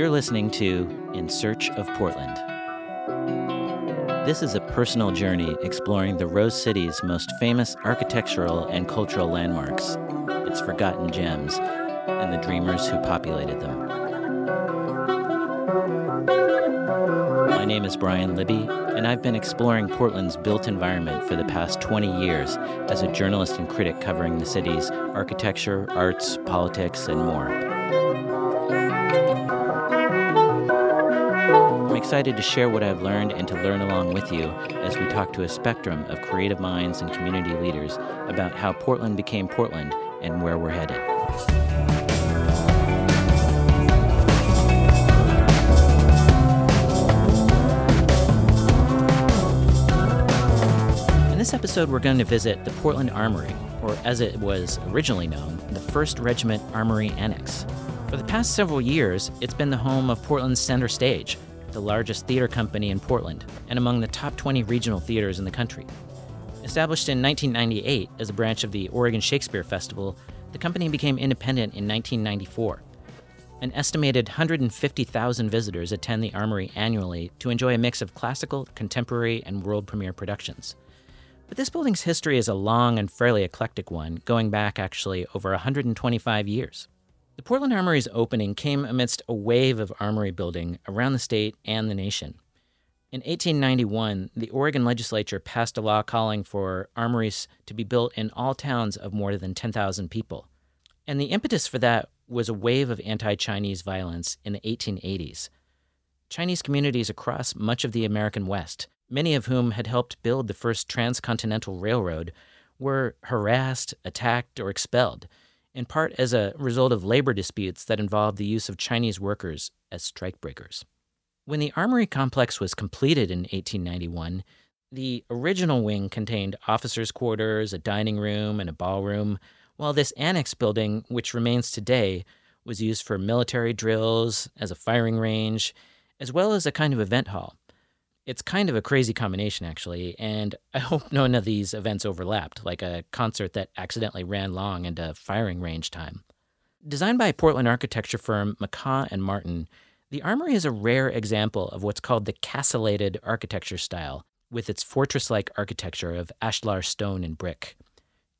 You're listening to In Search of Portland. This is a personal journey exploring the Rose City's most famous architectural and cultural landmarks, its forgotten gems, and the dreamers who populated them. My name is Brian Libby, and I've been exploring Portland's built environment for the past 20 years as a journalist and critic covering the city's architecture, arts, politics, and more. Excited to share what I've learned and to learn along with you as we talk to a spectrum of creative minds and community leaders about how Portland became Portland and where we're headed. In this episode, we're going to visit the Portland Armory, or as it was originally known, the 1st Regiment Armory Annex. For the past several years, it's been the home of Portland's Center Stage, the largest theater company in Portland, and among the top 20 regional theaters in the country. Established in 1998 as a branch of the Oregon Shakespeare Festival, the company became independent in 1994. An estimated 150,000 visitors attend the Armory annually to enjoy a mix of classical, contemporary, and world premiere productions. But this building's history is a long and fairly eclectic one, going back actually over 125 years. The Portland Armory's opening came amidst a wave of armory building around the state and the nation. In 1891, the Oregon legislature passed a law calling for armories to be built in all towns of more than 10,000 people. And the impetus for that was a wave of anti Chinese violence in the 1880s. Chinese communities across much of the American West, many of whom had helped build the first transcontinental railroad, were harassed, attacked, or expelled, in part as a result of labor disputes that involved the use of Chinese workers as strikebreakers. When the Armory complex was completed in 1891, the original wing contained officers' quarters, a dining room, and a ballroom, while this annex building, which remains today, was used for military drills, as a firing range, as well as a kind of event hall. It's kind of a crazy combination, actually, and I hope none of these events overlapped, like a concert that accidentally ran long into firing range time. Designed by Portland architecture firm McCaw and Martin, the Armory is a rare example of what's called the castellated architecture style, with its fortress like architecture of ashlar stone and brick.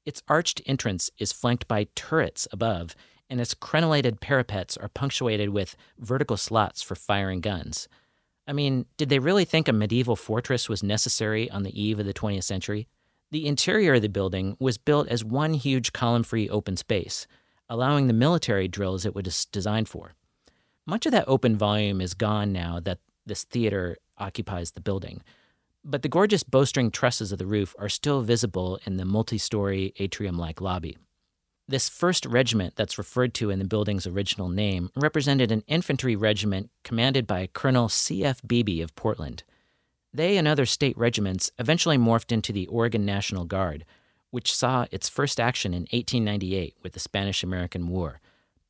Its arched entrance is flanked by turrets above, and its crenellated parapets are punctuated with vertical slots for firing guns. I mean, did they really think a medieval fortress was necessary on the eve of the 20th century? The interior of the building was built as one huge column free open space, allowing the military drills it was designed for. Much of that open volume is gone now that this theater occupies the building, but the gorgeous bowstring trusses of the roof are still visible in the multi story atrium like lobby. This first regiment that's referred to in the building's original name represented an infantry regiment commanded by Colonel C.F. Beebe of Portland. They and other state regiments eventually morphed into the Oregon National Guard, which saw its first action in 1898 with the Spanish American War,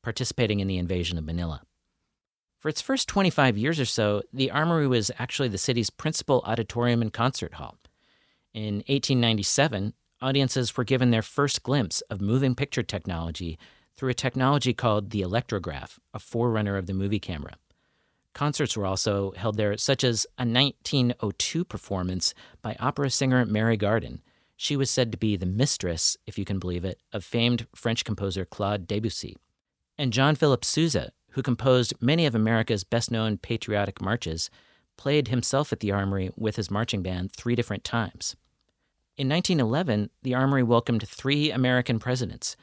participating in the invasion of Manila. For its first 25 years or so, the Armory was actually the city's principal auditorium and concert hall. In 1897, audiences were given their first glimpse of moving picture technology through a technology called the electrograph, a forerunner of the movie camera. Concerts were also held there, such as a 1902 performance by opera singer Mary Garden. She was said to be the mistress, if you can believe it, of famed French composer Claude Debussy. And John Philip Sousa, who composed many of America's best known patriotic marches, played himself at the Armory with his marching band three different times. In 1911, the Armory welcomed three American presidents.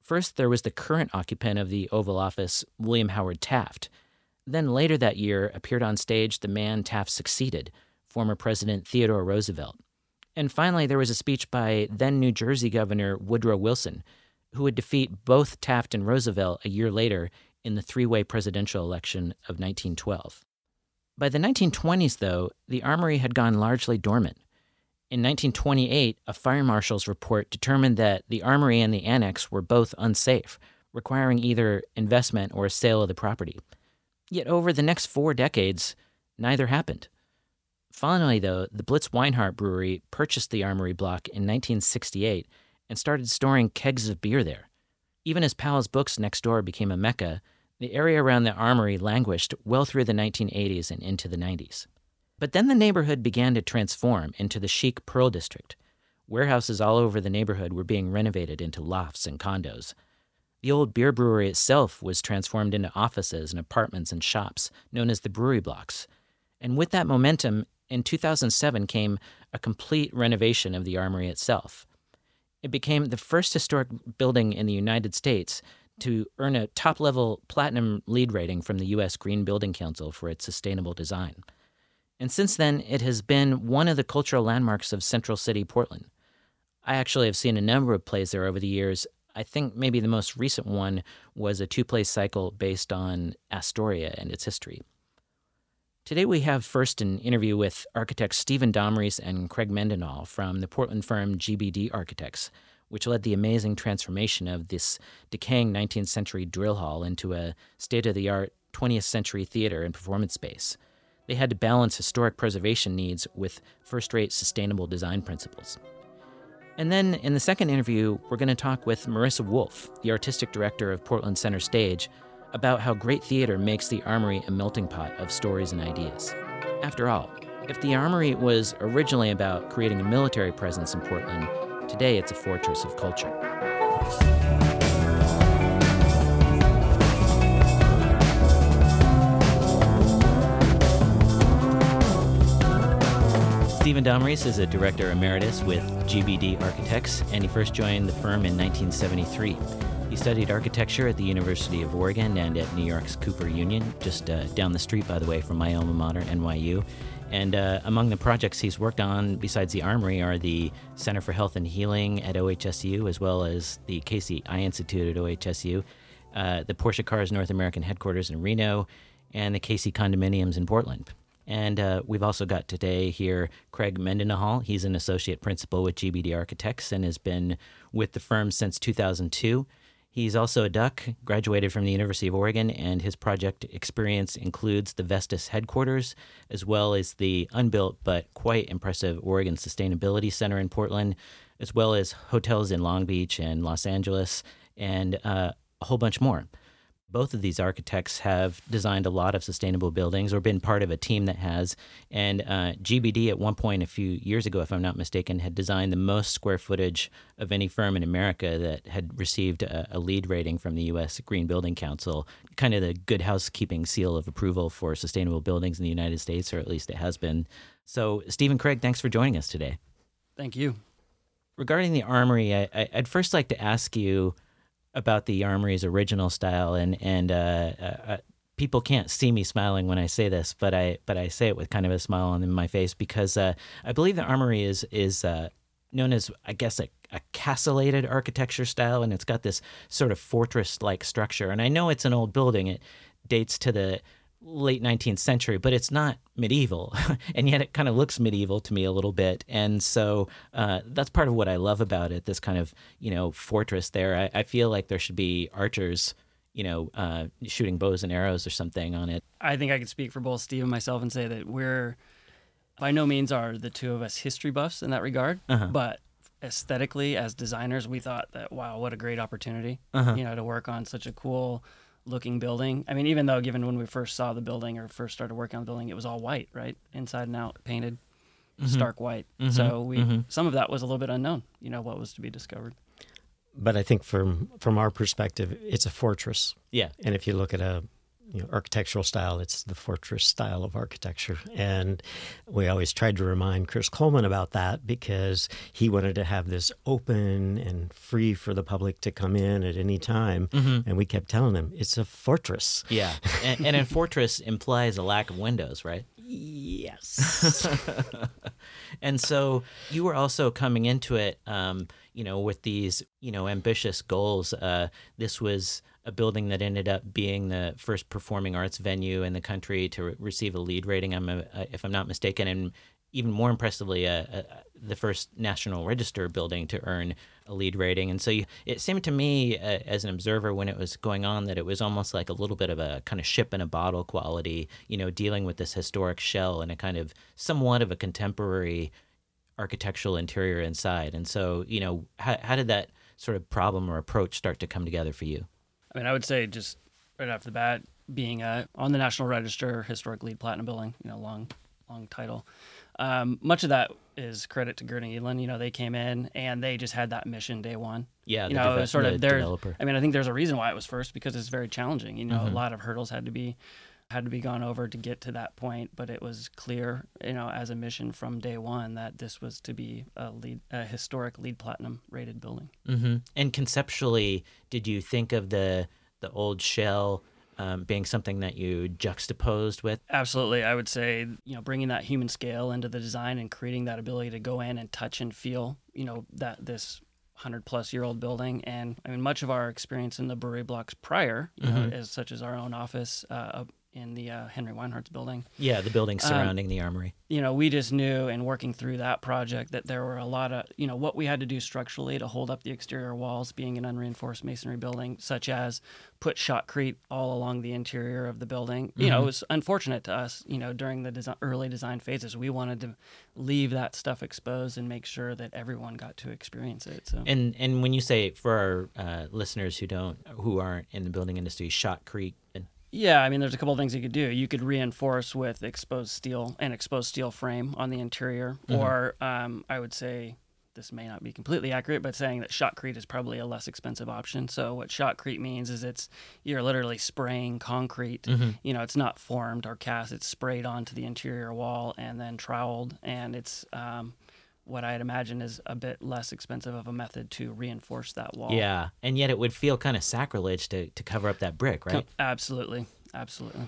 First, there was the current occupant of the Oval Office, William Howard Taft. Then later that year appeared on stage the man Taft succeeded, former President Theodore Roosevelt. And finally, there was a speech by then New Jersey Governor Woodrow Wilson, who would defeat both Taft and Roosevelt a year later in the three way presidential election of 1912. By the 1920s, though, the Armory had gone largely dormant. In 1928, a fire marshal's report determined that the Armory and the annex were both unsafe, requiring either investment or a sale of the property. Yet over the next four decades, neither happened. Finally, though, the Blitz Weinhard Brewery purchased the Armory block in 1968 and started storing kegs of beer there. Even as Powell's Books next door became a mecca, The area around the armory languished well through the 1980s and into the 90s. But then the neighborhood began to transform into the chic Pearl District. Warehouses all over the neighborhood were being renovated into lofts and condos. The old beer brewery itself was transformed into offices and apartments and shops, known as the brewery blocks. And with that momentum, in 2007 came a complete renovation of the armory itself. It became the first historic building in the United States to earn a top level platinum LEED rating from the U.S. Green Building Council for its sustainable design. And since then, it has been one of the cultural landmarks of Central City, Portland. I actually have seen a number of plays there over the years. I think maybe the most recent one was a two play cycle based on Astoria and its history. Today, we have first an interview with architects Stephen Domreis and Craig Mendenhall from the Portland firm GBD Architects, which led the amazing transformation of this decaying 19th century drill hall into a state of the art 20th century theater and performance space. They had to balance historic preservation needs with first rate sustainable design principles. And then in the second interview, we're going to talk with Marissa Wolf, the artistic director of Portland Center Stage, about how great theater makes the Armory a melting pot of stories and ideas. After all, if the Armory was originally about creating a military presence in Portland, today it's a fortress of culture. Stephen Domreis is a director emeritus with GBD Architects, and he first joined the firm in 1973. He studied architecture at the University of Oregon and at New York's Cooper Union, just uh, down the street, by the way, from my alma mater, NYU. And uh, among the projects he's worked on, besides the Armory, are the Center for Health and Healing at OHSU, as well as the Casey Eye Institute at OHSU, uh, the Porsche Cars North American headquarters in Reno, and the Casey Condominiums in Portland. And uh, we've also got today here Craig Mendenhall. He's an associate principal with GBD Architects and has been with the firm since 2002. He's also a Duck, graduated from the University of Oregon, and his project experience includes the Vestas headquarters, as well as the unbuilt but quite impressive Oregon Sustainability Center in Portland, as well as hotels in Long Beach and Los Angeles, and uh, a whole bunch more both of these architects have designed a lot of sustainable buildings or been part of a team that has. And uh, GBD, at one point a few years ago, if I'm not mistaken, had designed the most square footage of any firm in America that had received a, a LEED rating from the U.S. Green Building Council, kind of the good housekeeping seal of approval for sustainable buildings in the United States, or at least it has been. So, Stephen Craig, thanks for joining us today. Thank you. Regarding the Armory, I, I'd first like to ask you about the Armory's original style, and and uh, uh, uh, people can't see me smiling when I say this, but I but I say it with kind of a smile on my face because uh, I believe the Armory is is uh, known as I guess a, a castellated architecture style, and it's got this sort of fortress like structure. And I know it's an old building; it dates to the late 19th century, but it's not medieval. and yet it kind of looks medieval to me a little bit. And so uh, that's part of what I love about it this kind of, you know, fortress there. I, I feel like there should be archers. You know, uh, shooting bows and arrows or something on it. I think I could speak for both Steve and myself and say that we're by no means are the two of us history buffs in that regard, uh-huh. but aesthetically as designers, we thought that wow, what a great opportunity, uh-huh. you know, to work on such a cool looking building. I mean, even though given when we first saw the building or first started working on the building, it was all white, right, inside and out, painted, mm-hmm. stark white. Mm-hmm. So we mm-hmm. some of that was a little bit unknown. You know, what was to be discovered. But I think from from our perspective, it's a fortress. Yeah. And if you look at a you know, architectural style. It's the fortress style of architecture. And we always tried to remind Chris Coleman about that because he wanted to have this open and free for the public to come in at any time. Mm-hmm. And we kept telling him it's a fortress. Yeah. And, and a fortress implies a lack of windows, right? Yes. and so you were also coming into it, um, you know, with these, you know, ambitious goals. Uh, this was a building that ended up being the first performing arts venue in the country to re- receive a LEED rating. I'm a, if I'm not mistaken, and even more impressively, uh, the first National Register building to earn a LEED rating. And so you, it seemed to me, uh, as an observer, when it was going on, that it was almost like a little bit of a kind of ship in a bottle quality, you know, dealing with this historic shell and a kind of somewhat of a contemporary architectural interior inside. And so, you know, how, how did that sort of problem or approach start to come together for you? I mean, I would say just right off the bat, being a on the National Register historic LEED platinum building, you know, long long title. Um, much of that is credit to Gerding Edlen. You know, they came in and they just had that mission day one. Yeah, you know, deve- sort the of developer. I mean, I think there's a reason why it was first because it's very challenging. You know, Mm-hmm. a lot of hurdles had to be had to be gone over to get to that point, but it was clear, you know, as a mission from day one that this was to be a LEED, a historic LEED platinum rated building. hmm And conceptually, did you think of the the old shell um, being something that you juxtaposed with? Absolutely, I would say you know bringing that human scale into the design and creating that ability to go in and touch and feel you know that this hundred plus year old building and I mean much of our experience in the brewery blocks prior, you know, as such as our own office uh, in the uh, Henry Weinhard's building. Yeah, the building Um, surrounding the armory. You know, we just knew in working through that project that there were a lot of you know what we had to do structurally to hold up the exterior walls, being an unreinforced masonry building, such as put shotcrete all along the interior of the building. You know, it was unfortunate to us. You know, during the desi early design phases, we wanted to leave that stuff exposed and make sure that everyone got to experience it. So. And and when you say for our uh, listeners who don't who aren't in the building industry, shotcrete. Yeah, I mean, there's a couple of things you could do. You could reinforce with exposed steel and exposed steel frame on the interior, or um, I would say this may not be completely accurate, but saying that shotcrete is probably a less expensive option. So what shotcrete means is it's you're literally spraying concrete. You know, it's not formed or cast; it's sprayed onto the interior wall and then troweled, and it's um, what I'd imagine is a bit less expensive of a method to reinforce that wall. yeah, and yet it would feel kind of sacrilege to, to cover up that brick, right? absolutely, absolutely.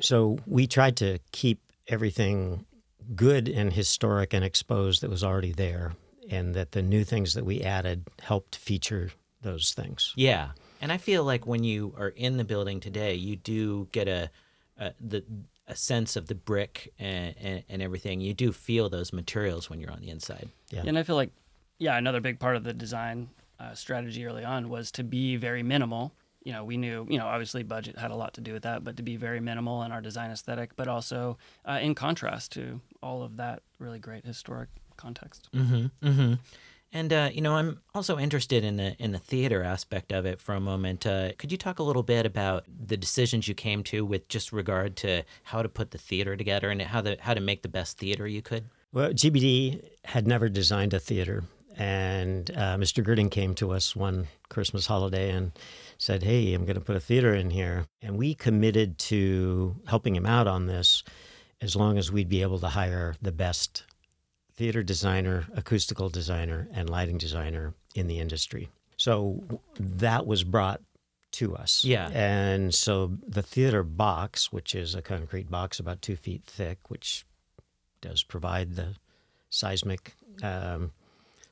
So we tried to keep everything good and historic and exposed that was already there, and that the new things that we added helped feature those things. Yeah, and I feel like when you are in the building today, you do get a, a the a sense of the brick and, and, and everything. You do feel those materials when you're on the inside. Yeah. And I feel like, yeah, another big part of the design uh, strategy early on was to be very minimal. You know, we knew, you know, obviously budget had a lot to do with that, but to be very minimal in our design aesthetic, but also uh, in contrast to all of that really great historic context. Mm-hmm. Mm-hmm. And uh, you know, I'm also interested in the in the theater aspect of it for a moment. Uh, could you talk a little bit about the decisions you came to with just regard to how to put the theater together and how the how to make the best theater you could? Well, GBD had never designed a theater, and uh, Mr. Gerding came to us one Christmas holiday and said, "Hey, I'm going to put a theater in here," and we committed to helping him out on this as long as we'd be able to hire the best theater designer, acoustical designer, and lighting designer in the industry. So that was brought to us. Yeah. And so the theater box, which is a concrete box about two feet thick, which does provide the seismic um,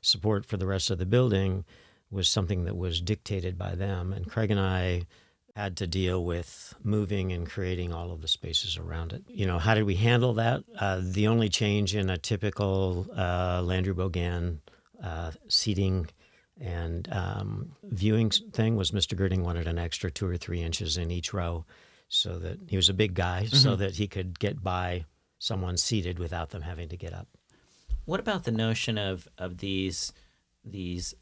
support for the rest of the building, was something that was dictated by them. And Craig and I had to deal with moving and creating all of the spaces around it. You know, how did we handle that? Uh, the only change in a typical uh, Landry Bogan uh, seating and um, viewing thing was Mr. Gerding wanted an extra two or three inches in each row so that he was a big guy, so that he could get by someone seated without them having to get up. What about the notion of of these these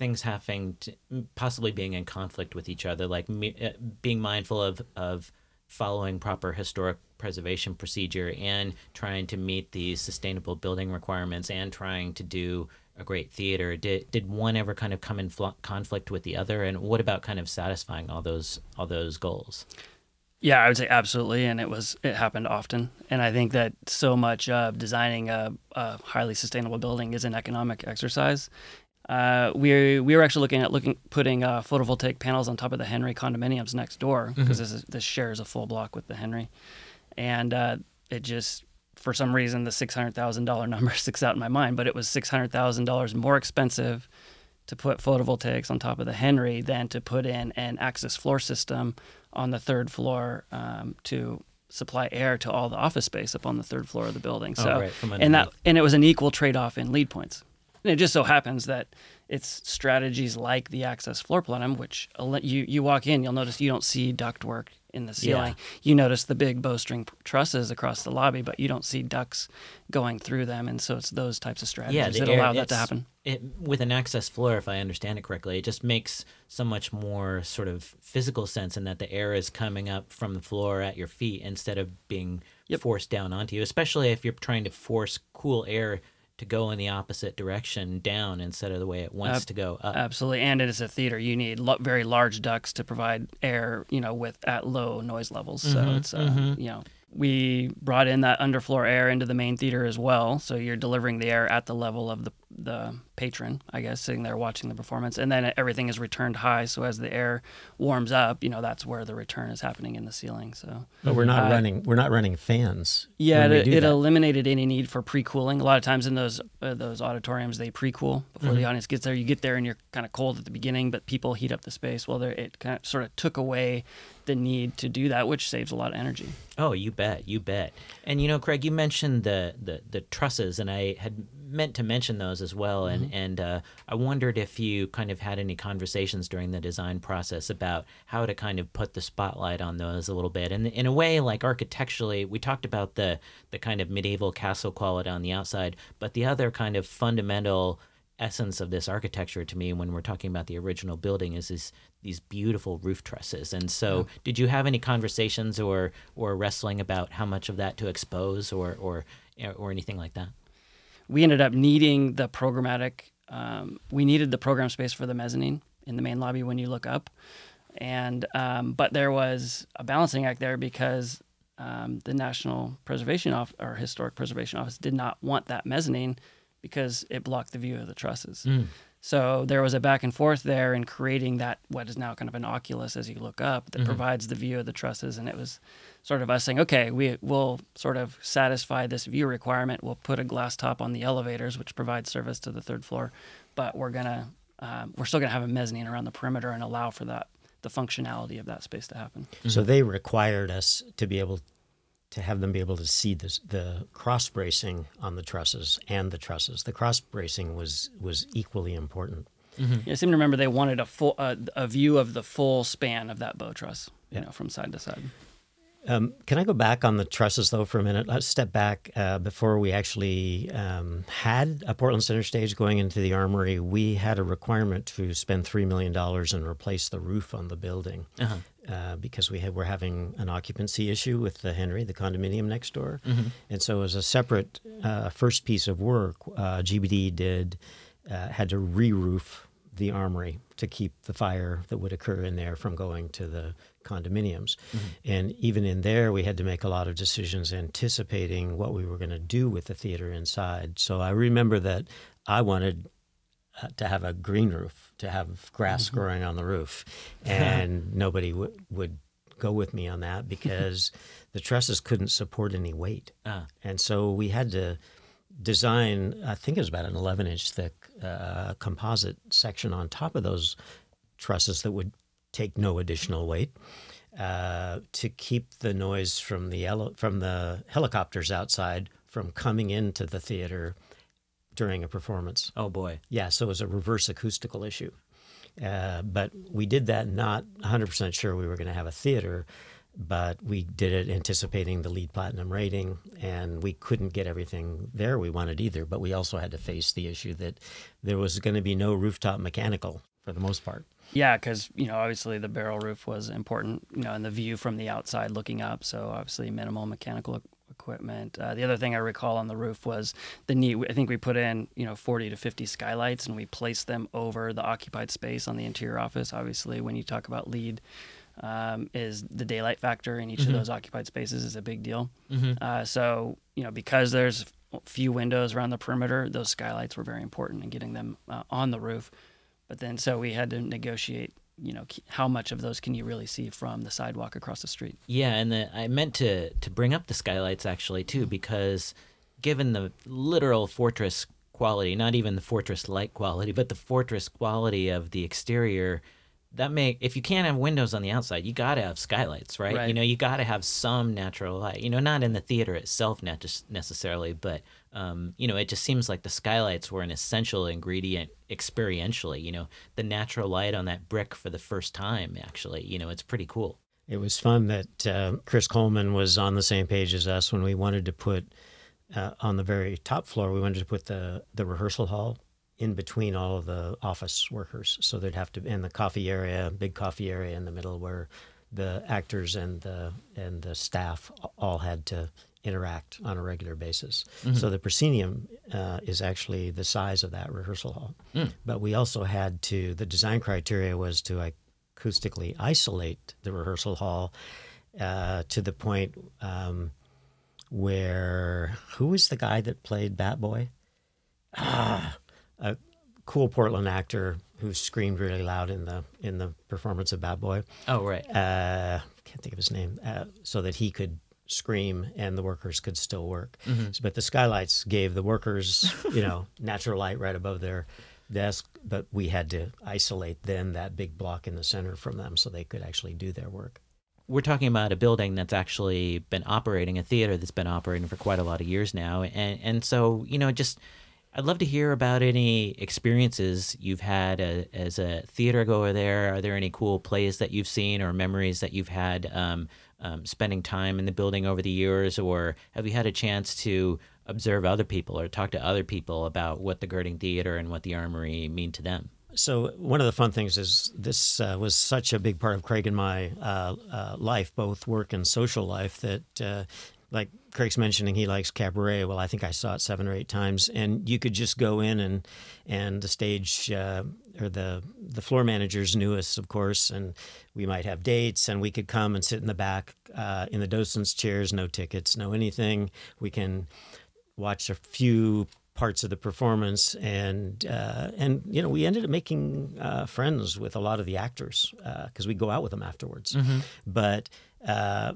things having to, possibly being in conflict with each other, like me, uh, being mindful of of following proper historic preservation procedure and trying to meet these sustainable building requirements and trying to do a great theater. Did did one ever kind of come in fl- conflict with the other? And what about kind of satisfying all those all those goals? Yeah, I would say absolutely, and it was it happened often, and I think that so much of designing a, a highly sustainable building is an economic exercise. Uh, we we were actually looking at looking putting uh, photovoltaic panels on top of the Henry condominiums next door because this is, this shares a full block with the Henry, and uh, it just for some reason the six hundred thousand dollar number sticks out in my mind, but it was six hundred thousand dollars more expensive to put photovoltaics on top of the Henry than to put in an access floor system on the third floor um, to supply air to all the office space up on the third floor of the building. Oh, So, right, and that and it was an equal trade off in LEED points. And it just so happens that it's strategies like the access floor plenum, which you you walk in, you'll notice you don't see ductwork in the ceiling. Yeah. You notice the big bowstring trusses across the lobby, but you don't see ducts going through them, and so it's those types of strategies yeah, that air, allow that to happen. It, with an access floor, if I understand it correctly, it just makes so much more sort of physical sense in that the air is coming up from the floor at your feet instead of being yep. forced down onto you. Especially if you're trying to force cool air to go in the opposite direction down instead of the way it wants uh, to go up. Absolutely, and it is a theater. You need lo- very large ducts to provide air, you know, with at low noise levels. Mm-hmm, so it's uh, mm-hmm. you know we brought in that underfloor air into the main theater as well. So you're delivering the air at the level of the the patron, I guess, sitting there watching the performance, and then everything is returned high. So as the air warms up, you know that's where the return is happening in the ceiling. So, but we're not uh, running we're not running fans. Yeah, it, it eliminated any need for pre cooling. A lot of times in those uh, those auditoriums, they pre cool before mm-hmm. the audience gets there. You get there and you're kind of cold at the beginning, but people heat up the space. Well, there it kind of sort of took away the need to do that, which saves a lot of energy. Oh, you bet, you bet. And you know, Craig, you mentioned the the, the trusses, and I had meant to mention those as well. And mm-hmm. and uh, I wondered if you kind of had any conversations during the design process about how to kind of put the spotlight on those a little bit. And in a way, like architecturally, we talked about the the kind of medieval castle quality on the outside, but the other kind of fundamental essence of this architecture to me when we're talking about the original building is this, these beautiful roof trusses. And so, yeah. did you have any conversations or or wrestling about how much of that to expose or or or anything like that? We ended up needing the programmatic. Um, we needed the program space for the mezzanine in the main lobby when you look up, and um, but there was a balancing act there because um, the National Preservation Office or Historic Preservation Office did not want that mezzanine because it blocked the view of the trusses. Mm. So there was a back and forth there in creating that what is now kind of an oculus as you look up that mm-hmm. provides the view of the trusses, and it was sort of us saying, okay, we will sort of satisfy this view requirement. We'll put a glass top on the elevators, which provides service to the third floor, but we're gonna um, we're still gonna have a mezzanine around the perimeter and allow for that the functionality of that space to happen. So they required us to be able to have them be able to see this, the cross bracing on the trusses and the trusses. The cross bracing was was equally important. Mm-hmm. Yeah, I seem to remember they wanted a full uh, a view of the full span of that bow truss, you yeah. know, from side to side. Um, can I go back on the trusses though for a minute? Let's step back uh, before we actually um, had a Portland Center stage going into the armory. We had a requirement to spend three million dollars and replace the roof on the building uh-huh. uh, because we had, were having an occupancy issue with the Henry, the condominium next door, mm-hmm. and so as a separate uh, first piece of work, uh, GBD did uh, had to re-roof the armory to keep the fire that would occur in there from going to the condominiums. Mm-hmm. And even in there, we had to make a lot of decisions anticipating what we were going to do with the theater inside. So I remember that I wanted uh, to have a green roof, to have grass mm-hmm. growing on the roof, and nobody w- would go with me on that because the trusses couldn't support any weight. Ah. And so we had to design, I think it was about an 11 inch thick uh, composite section on top of those trusses that would take no additional weight uh, to keep the noise from the ele- from the helicopters outside from coming into the theater during a performance. Oh boy! Yeah, so it was a reverse acoustical issue. Uh, but we did that not 100% sure we were going to have a theater, but we did it anticipating the LEED platinum rating, and we couldn't get everything there we wanted either. But we also had to face the issue that there was going to be no rooftop mechanical for the most part. Yeah, because you know obviously the barrel roof was important, you know, and the view from the outside looking up. So obviously minimal mechanical equipment. Uh, the other thing I recall on the roof was the need. I think we put in you know 40 to 50 skylights, and we placed them over the occupied space on the interior office. Obviously, when you talk about LEED. Um, is the daylight factor in each mm-hmm. of those occupied spaces is a big deal. Mm-hmm. Uh, so you know because there's few windows around the perimeter, those skylights were very important in getting them uh, on the roof. But then, so we had to negotiate you know how much of those can you really see from the sidewalk across the street yeah and the, i meant to to bring up the skylights actually too because given the literal fortress quality not even the fortress like quality but the fortress quality of the exterior that make if you can't have windows on the outside, you got to have skylights, right? Right. You know, you got to have some natural light. You know, not in the theater itself ne- necessarily, but um, you know, it just seems like the skylights were an essential ingredient experientially. You know, the natural light on that brick for the first time. Actually, you know, it's pretty cool. It was fun that uh, Chris Coleman was on the same page as us when we wanted to put uh, on the very top floor. We wanted to put the the rehearsal hall in between all of the office workers, so they'd have to in the coffee area, big coffee area in the middle, where the actors and the and the staff all had to interact on a regular basis. Mm-hmm. So the proscenium uh, is actually the size of that rehearsal hall. Mm. But we also had to the design criteria was to acoustically isolate the rehearsal hall uh, to the point um, where who was the guy that played Bat Boy? Ah, a cool Portland actor who screamed really loud in the in the performance of Bat Boy. Oh right. Uh, can't think of his name. Uh, so that he could scream and the workers could still work. Mm-hmm. So, but the skylights gave the workers, you know, natural light right above their desk. But we had to isolate then that big block in the center from them so they could actually do their work. We're talking about a building that's actually been operating, a theater that's been operating for quite a lot of years now, and and so you know just I'd love to hear about any experiences you've had a, as a theater goer there. Are there any cool plays that you've seen or memories that you've had um, um, spending time in the building over the years? Or have you had a chance to observe other people or talk to other people about what the Gerding Theater and what the Armory mean to them? So one of the fun things is this uh, was such a big part of Craig and my uh, uh, life, both work and social life, that uh, like Craig's mentioning he likes cabaret. Well, I think I saw it seven or eight times, and you could just go in and and the stage uh, or the the floor managers knew us, of course, and we might have dates, and we could come and sit in the back uh, in the docents' chairs, no tickets, no anything. We can watch a few parts of the performance, and uh, and you know we ended up making uh, friends with a lot of the actors because we go out with them afterwards, mm-hmm. but. Uh,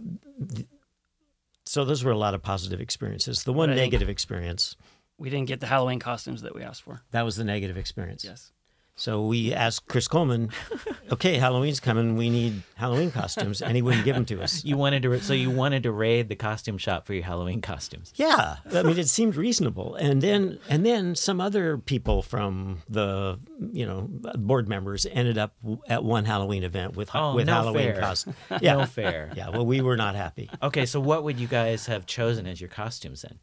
so those were a lot of positive experiences. The one negative experience. We didn't get the Halloween costumes that we asked for. That was the negative experience. Yes. So we asked Chris Coleman, "Okay, Halloween's coming. We need Halloween costumes," and he wouldn't give them to us. You wanted to, so you wanted to raid the costume shop for your Halloween costumes. Yeah, I mean, it seemed reasonable. And then, and then some other people from the, you know, board members ended up at one Halloween event with oh, with no Halloween costumes. Yeah, no fair. Yeah, well, we were not happy. Okay, so what would you guys have chosen as your costumes then?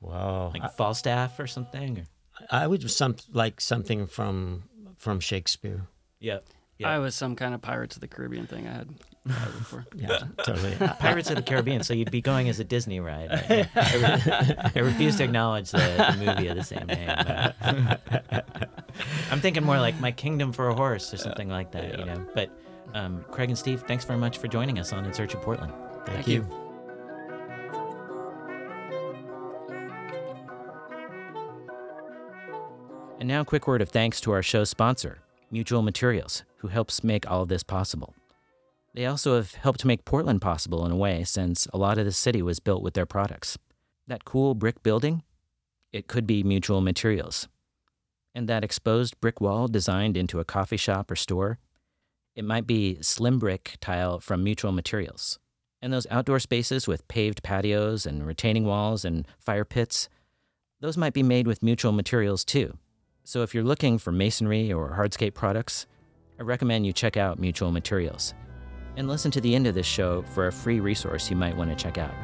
Wow, like a Falstaff or something. Or? I would some like something from from Shakespeare. Yep. Yep. I was some kind of Pirates of the Caribbean thing I had. For. yeah, totally. Pirates of the Caribbean. So you'd be going as a Disney ride. Right? I, I, refuse to acknowledge the, the, movie of the same name. I'm thinking more like My Kingdom for a Horse or something like that. Yeah. You know. But um, Craig and Steve, thanks very much for joining us on In Search of Portland. Thank, Thank you. you. And now, a quick word of thanks to our show sponsor, Mutual Materials, who helps make all of this possible. They also have helped make Portland possible in a way, since a lot of the city was built with their products. That cool brick building? It could be Mutual Materials. And that exposed brick wall designed into a coffee shop or store? It might be slim brick tile from Mutual Materials. And those outdoor spaces with paved patios and retaining walls and fire pits? Those might be made with Mutual Materials too. So if you're looking for masonry or hardscape products, I recommend you check out Mutual Materials. And listen to the end of this show for a free resource you might want to check out.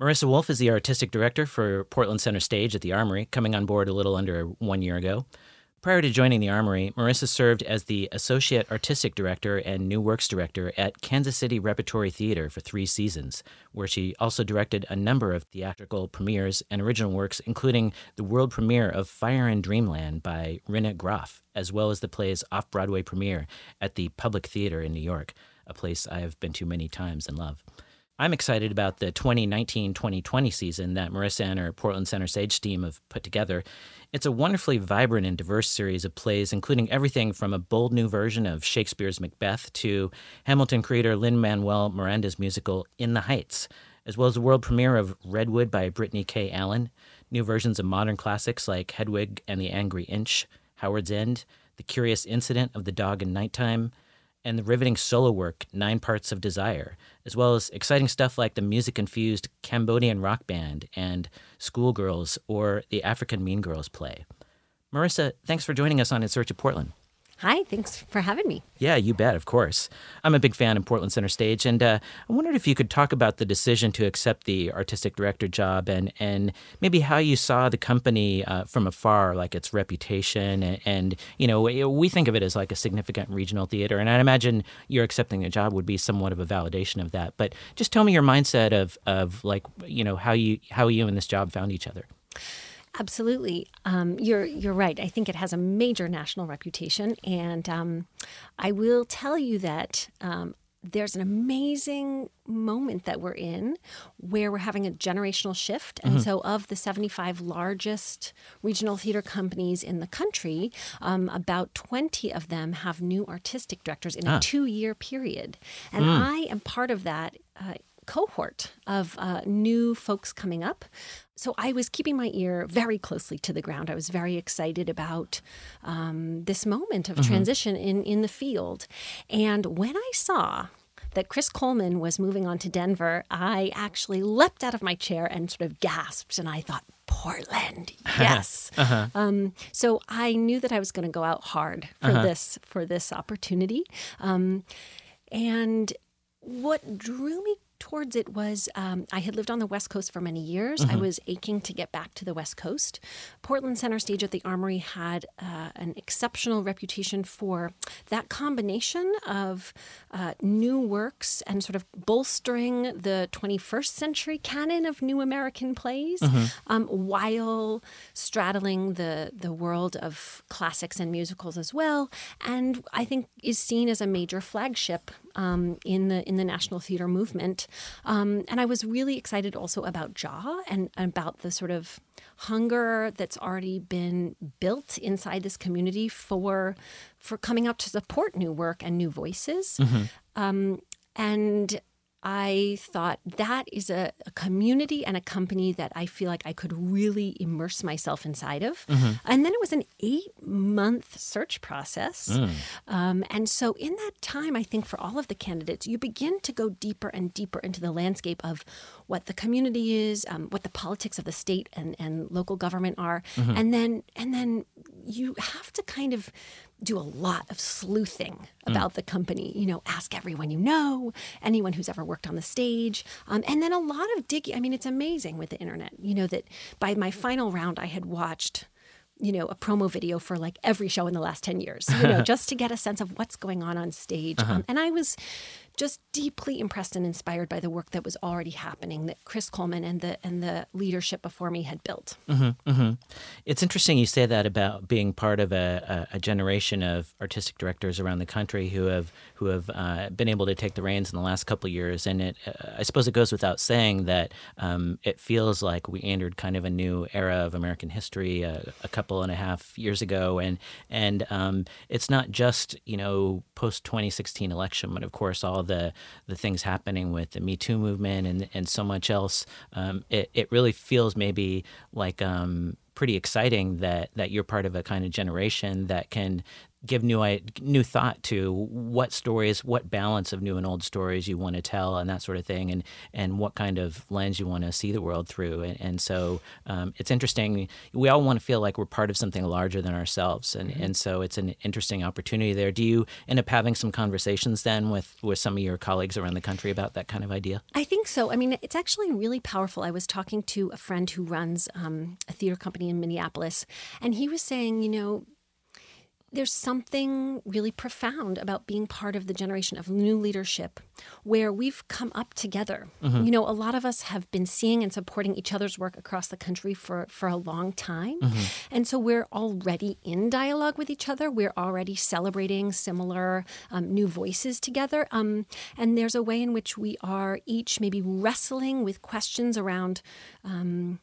Marissa Wolf is the artistic director for Portland Center Stage at the Armory, coming on board a little under one year ago. Prior to joining the Armory, Marissa served as the Associate Artistic Director and New Works Director at Kansas City Repertory Theater for three seasons, where she also directed a number of theatrical premieres and original works, including the world premiere of Fire in Dreamland by Rinne Groff, as well as the play's off Broadway premiere at the Public Theater in New York, a place I have been to many times and love. I'm excited about the 2019 2020 season that Marissa and her Portland Center Stage team have put together. It's a wonderfully vibrant and diverse series of plays, including everything from a bold new version of Shakespeare's Macbeth to Hamilton creator Lin Manuel Miranda's musical In the Heights, as well as the world premiere of Redwood by Brittany K. Allen, new versions of modern classics like Hedwig and the Angry Inch, Howard's End, The Curious Incident of the Dog in Nighttime, and the riveting solo work Nine Parts of Desire, as well as exciting stuff like the music infused Cambodian rock band and Schoolgirls or the African Mean Girls play. Marissa, thanks for joining us on In Search of Portland. Hi, thanks for having me. Yeah, you bet, of course. I'm a big fan of Portland Center Stage, and uh, I wondered if you could talk about the decision to accept the artistic director job and, and maybe how you saw the company uh, from afar, like its reputation. And, and, you know, we think of it as like a significant regional theater, and I imagine your accepting the job would be somewhat of a validation of that. But just tell me your mindset of, of like, you know, how you, how you and this job found each other. Absolutely, um, you're you're right. I think it has a major national reputation, and um, I will tell you that um, there's an amazing moment that we're in where we're having a generational shift. And mm-hmm. so, of the 75 largest regional theater companies in the country, um, about 20 of them have new artistic directors in ah. a two year period. And mm. I am part of that. Uh, cohort of uh, new folks coming up. So I was keeping my ear very closely to the ground. I was very excited about um, this moment of mm-hmm. transition in, in the field. And when I saw that Chris Coleman was moving on to Denver, I actually leapt out of my chair and sort of gasped. And I thought, Portland, yes. uh-huh. um, so I knew that I was going to go out hard for uh-huh. this for this opportunity. Um, and what drew me towards it was um, I had lived on the West Coast for many years. Mm-hmm. I was aching to get back to the West Coast. Portland Center Stage at the Armory had uh, an exceptional reputation for that combination of uh, new works and sort of bolstering the 21st century canon of new American plays mm-hmm. um, while straddling the, the world of classics and musicals as well. And I think is seen as a major flagship um, in the in the national theater movement. Um, and I was really excited also about Jaw and, about the sort of hunger that's already been built inside this community for for coming out to support new work and new voices. Mm-hmm. Um, and I thought that is a, a, community and a company that I feel like I could really immerse myself inside of. Mm-hmm. And then it was an eight month search process. Mm. Um, and so, in that time, I think for all of the candidates, you begin to go deeper and deeper into the landscape of what the community is, um, what the politics of the state and, and local government are. Mm-hmm. And then, and then you have to kind of do a lot of sleuthing about mm. the company. You know, ask everyone you know, anyone who's ever worked on the stage, um, and then a lot of digging. I mean, it's amazing with the internet. You know that by my final round, I had watched you know, a promo video for like every show in the last 10 years, you know, just to get a sense of what's going on on stage. Uh-huh. Um, and I was just deeply impressed and inspired by the work that was already happening that Chris Coleman and the and the leadership before me had built. Mm-hmm, mm-hmm. It's interesting you say that about being part of a, a, generation of artistic directors around the country who have who have uh, been able to take the reins in the last couple years, and it uh, I suppose it goes without saying that um, it feels like we entered kind of a new era of American history uh, a couple and a half years ago, and and um, it's not just you know post 2016 election, but of course all the the things happening with the Me Too movement and and so much else, um, it it really feels maybe like um, pretty exciting that that you're part of a kind of generation that can give new new thought to what stories, what balance of new and old stories you want to tell, and that sort of thing, and and what kind of lens you want to see the world through. And, and so um, it's interesting. We all want to feel like we're part of something larger than ourselves, and mm-hmm. and so it's an interesting opportunity there. Do you end up having some conversations then with with some of your colleagues around the country about that kind of idea? I think so. I mean, it's actually really powerful. I was talking to a friend who runs um, a theater company in Minneapolis, and he was saying, you know there's something really profound about being part of the generation of new leadership where we've come up together. Mm-hmm. You know, a lot of us have been seeing and supporting each other's work across the country for, for a long time. Mm-hmm. And so we're already in dialogue with each other. We're already celebrating similar um, new voices together. Um, and there's a way in which we are each maybe wrestling with questions around. Um,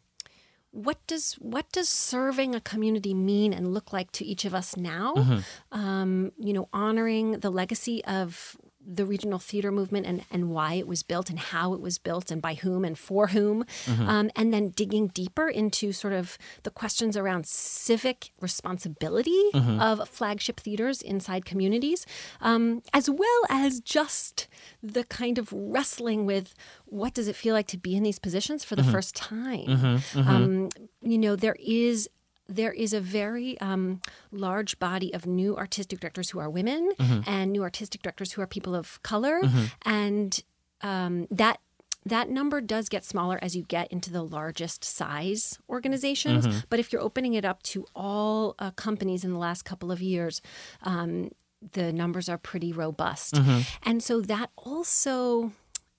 what does what does serving a community mean and look like to each of us now? Mm-hmm. Um, you know, honoring the legacy of the regional theater movement and, and why it was built and how it was built and by whom and for whom. Mm-hmm. Um, and then digging deeper into sort of the questions around civic responsibility mm-hmm. of flagship theaters inside communities, um, as well as just the kind of wrestling with what does it feel like to be in these positions for the mm-hmm. first time. Mm-hmm. Mm-hmm. Um, you know, there is there is a very um, large body of new artistic directors who are women mm-hmm. and new artistic directors who are people of color, mm-hmm. and um, that that number does get smaller as you get into the largest size organizations. Mm-hmm. But if you're opening it up to all uh, companies in the last couple of years, um, the numbers are pretty robust, mm-hmm. and so that also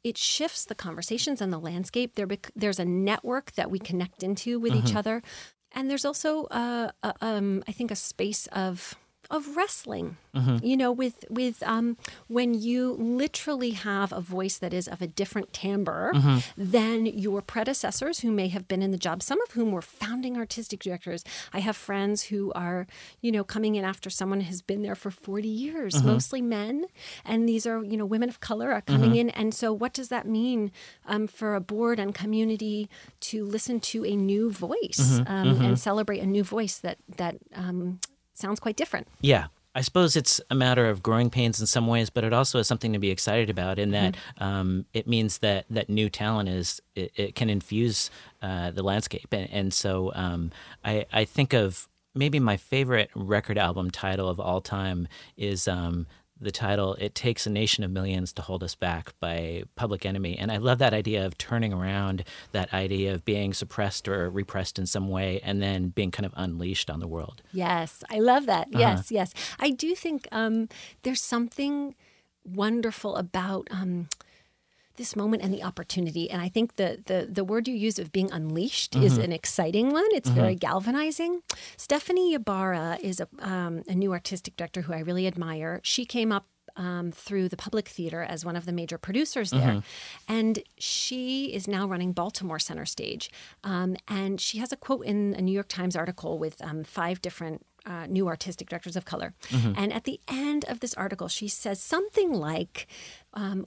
it shifts the conversations and the landscape. There, there's a network that we connect into with mm-hmm. each other and there's also, uh, uh, um, I think, a space of of wrestling. Mm-hmm. You know, with with um, when you literally have a voice that is of a different timbre mm-hmm. than your predecessors who may have been in the job. Some of whom were founding artistic directors. I have friends who are, you know, coming in after someone has been there for forty years, mm-hmm. mostly men, and these are you know women of color are coming mm-hmm. in. And so, what does that mean um, for a board and community to listen to a new voice mm-hmm. um, and mm-hmm. celebrate a new voice that that um, sounds quite different. Yeah. I suppose it's a matter of growing pains in some ways, but it also is something to be excited about in that mm-hmm. um, it means that that new talent is it, it can infuse uh, the landscape, and, and so um, I, I think of maybe my favorite record album title of all time is um, the title "It Takes a Nation of Millions to Hold Us Back" by Public Enemy, and I love that idea of turning around that idea of being suppressed or repressed in some way, and then being kind of unleashed on the world. Yes, I love that. Uh-huh. Yes, yes, I do think um, there's something wonderful about. Um, this moment and the opportunity. And I think the the the word you use of being unleashed mm-hmm. is an exciting one. It's mm-hmm. very galvanizing. Stephanie Ybarra is a, um, a new artistic director who I really admire. She came up um, through the Public Theater as one of the major producers there. Mm-hmm. And she is now running Baltimore Center Stage. Um, and she has a quote in a New York Times article with um, five different uh, new artistic directors of color. Mm-hmm. And at the end of this article, she says something like, um,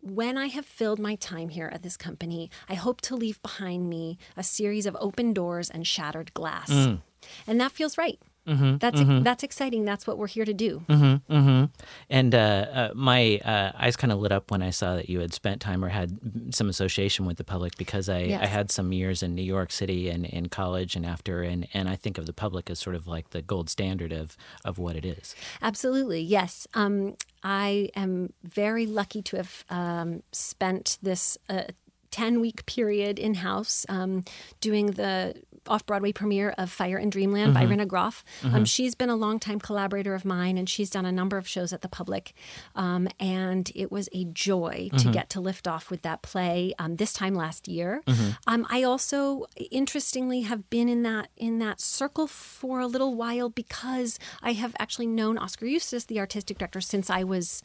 when I have filled my time here at this company, I hope to leave behind me a series of open doors and shattered glass. Mm. And that feels right. Mm-hmm, that's mm-hmm. that's exciting. That's what we're here to do. Mm-hmm, mm-hmm. and uh, uh, my uh, eyes kind of lit up when I saw that you had spent time or had some association with the public because I, yes. I had some years in New York City and in college and after, and, and I think of the public as sort of like the gold standard of of what it is. Absolutely, yes. Um, I am very lucky to have um, spent this uh, 10 week period in house um, doing the off Broadway premiere of Fire in Dreamland mm-hmm. by Rinne Groff. Um, mm-hmm. Um, she's been a longtime collaborator of mine, and she's done a number of shows at the public. Um, and it was a joy mm-hmm. to get to lift off with that play um, this time last year. Mm-hmm. Um, I also, interestingly, have been in that in that circle for a little while because I have actually known Oskar Eustis, the artistic director, since I was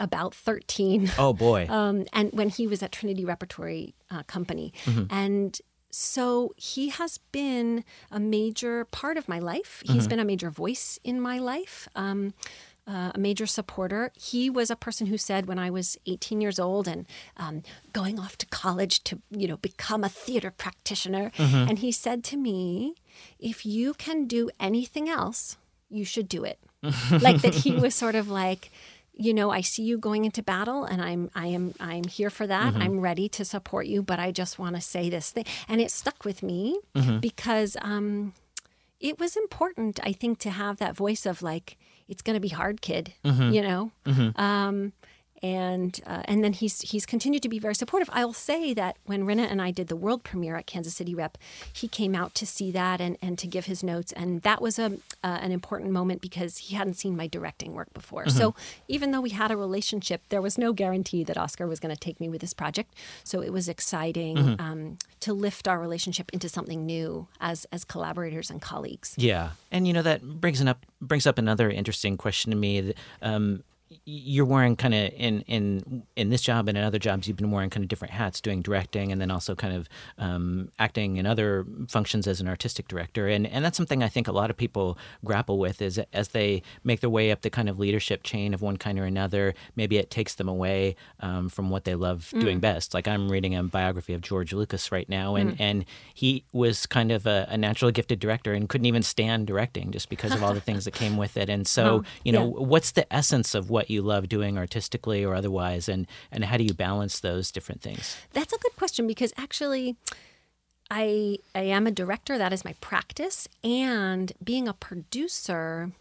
about 13. Oh, boy. um, and when he was at Trinity Repertory uh, Company. Mm-hmm. And so he has been a major part of my life. He's mm-hmm. been a major voice in my life. Um, uh, a major supporter. He was a person who said when I was 18 years old and um, going off to college to, you know, become a theater practitioner, mm-hmm. and he said to me, "If you can do anything else, you should do it." like that, he was sort of like, you know, I see you going into battle and I'm I am I'm here for that. Mm-hmm. I'm ready to support you, but I just want to say this thing. And it stuck with me mm-hmm. because um it was important, I think, to have that voice of like, it's gonna be hard, kid, mm-hmm. you know? Mm-hmm. Um and uh, and then he's he's continued to be very supportive. I'll say that when Rinne and I did the world premiere at Kansas City Rep, he came out to see that and, and to give his notes, and that was a uh, an important moment because he hadn't seen my directing work before. Mm-hmm. So even though we had a relationship, there was no guarantee that Oskar was going to take me with this project. So it was exciting mm-hmm. um, to lift our relationship into something new as as collaborators and colleagues. Yeah, and you know that brings up brings up another interesting question to me. Um, you're wearing kind of in in in this job and in other jobs you've been wearing kind of different hats doing directing and then also kind of um, acting in other functions as an artistic director and and that's something I think a lot of people grapple with is as they make their way up the kind of leadership chain of one kind or another maybe it takes them away um, from what they love mm. doing best like I'm reading a biography of George Lucas right now and mm. and he was kind of a, a, naturally gifted director and couldn't even stand directing just because of all the things that came with it and so oh, you know yeah. what's the essence of what you love doing artistically or otherwise and and how do you balance those different things that's a good question because actually i i am a director that is my practice and being a producer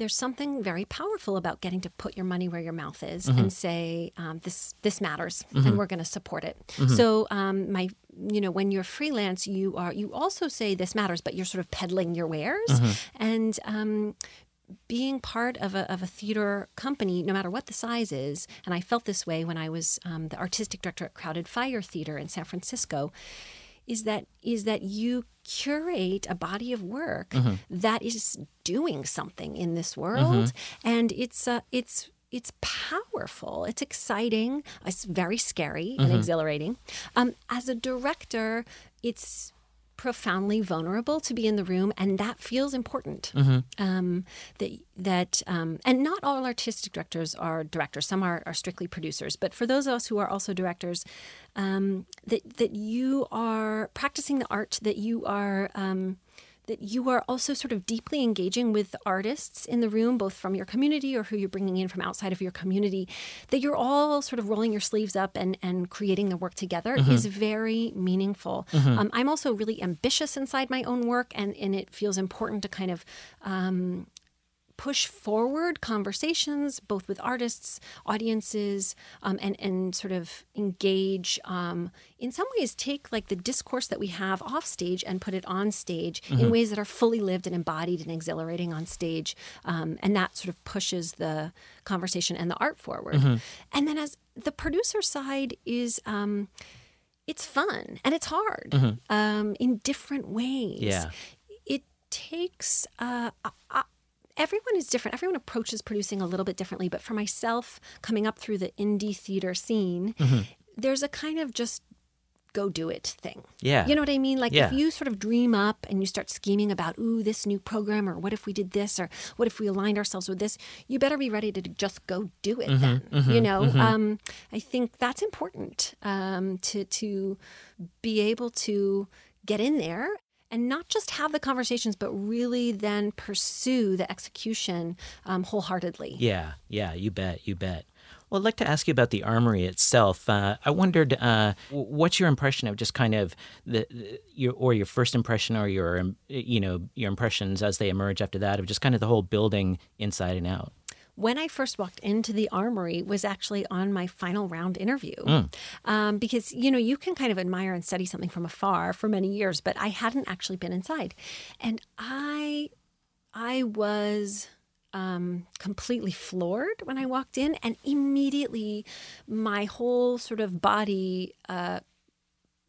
there's something very powerful about getting to put your money where your mouth is mm-hmm. and say um, this this matters mm-hmm. and we're going to support it. Mm-hmm. So um, my you know when you're freelance you are you also say this matters but you're sort of peddling your wares mm-hmm. and um, being part of a, of a theater company, no matter what the size is, and I felt this way when I was um, the artistic director at Crowded Fire Theater in San Francisco, is that is that you curate a body of work mm-hmm. that is doing something in this world, mm-hmm. and it's uh, it's it's powerful. It's exciting. It's very scary and mm-hmm. exhilarating. Um, as a director, it's profoundly vulnerable to be in the room, and that feels important. Mm-hmm. Um, that that um, and not all artistic directors are directors. Some are, are strictly producers. But for those of us who are also directors, um, that that you are practicing the art, that you are um, that you are also sort of deeply engaging with artists in the room, both from your community or who you're bringing in from outside of your community, that you're all sort of rolling your sleeves up and, and creating the work together mm-hmm. is very meaningful. Mm-hmm. Um, I'm also really ambitious inside my own work, and, and it feels important to kind of um, push forward conversations both with artists, audiences, um, and and sort of engage. Um, in some ways, take like the discourse that we have off stage and put it on stage mm-hmm. in ways that are fully lived and embodied and exhilarating on stage, um, and that sort of pushes the conversation and the art forward. Mm-hmm. And then as the producer side is um, it's fun and it's hard mm-hmm. um, in different ways. Yeah. It takes, uh, everyone is different. Everyone approaches producing a little bit differently. But for myself, coming up through the indie theater scene, mm-hmm. there's a kind of just go do it thing. Yeah. You know what I mean? Like yeah. if you sort of dream up and you start scheming about, ooh, this new program, or what if we did this, or what if we aligned ourselves with this, you better be ready to just go do it mm-hmm, then. Mm-hmm, you know? Mm-hmm. Um, I think that's important um, to to be able to get in there and not just have the conversations, but really then pursue the execution um, wholeheartedly. Yeah, yeah, you bet, you bet. Well, I'd like to ask you about the armory itself. Uh, I wondered, uh, what's your impression of just kind of the, your or your first impression or your um, you know your impressions as they emerge after that of just kind of the whole building inside and out when I first walked into the armory was actually on my final round interview. Mm. Um, because, you know, you can kind of admire and study something from afar for many years, but I hadn't actually been inside. And I, I was um, completely floored when I walked in, and immediately my whole sort of body uh,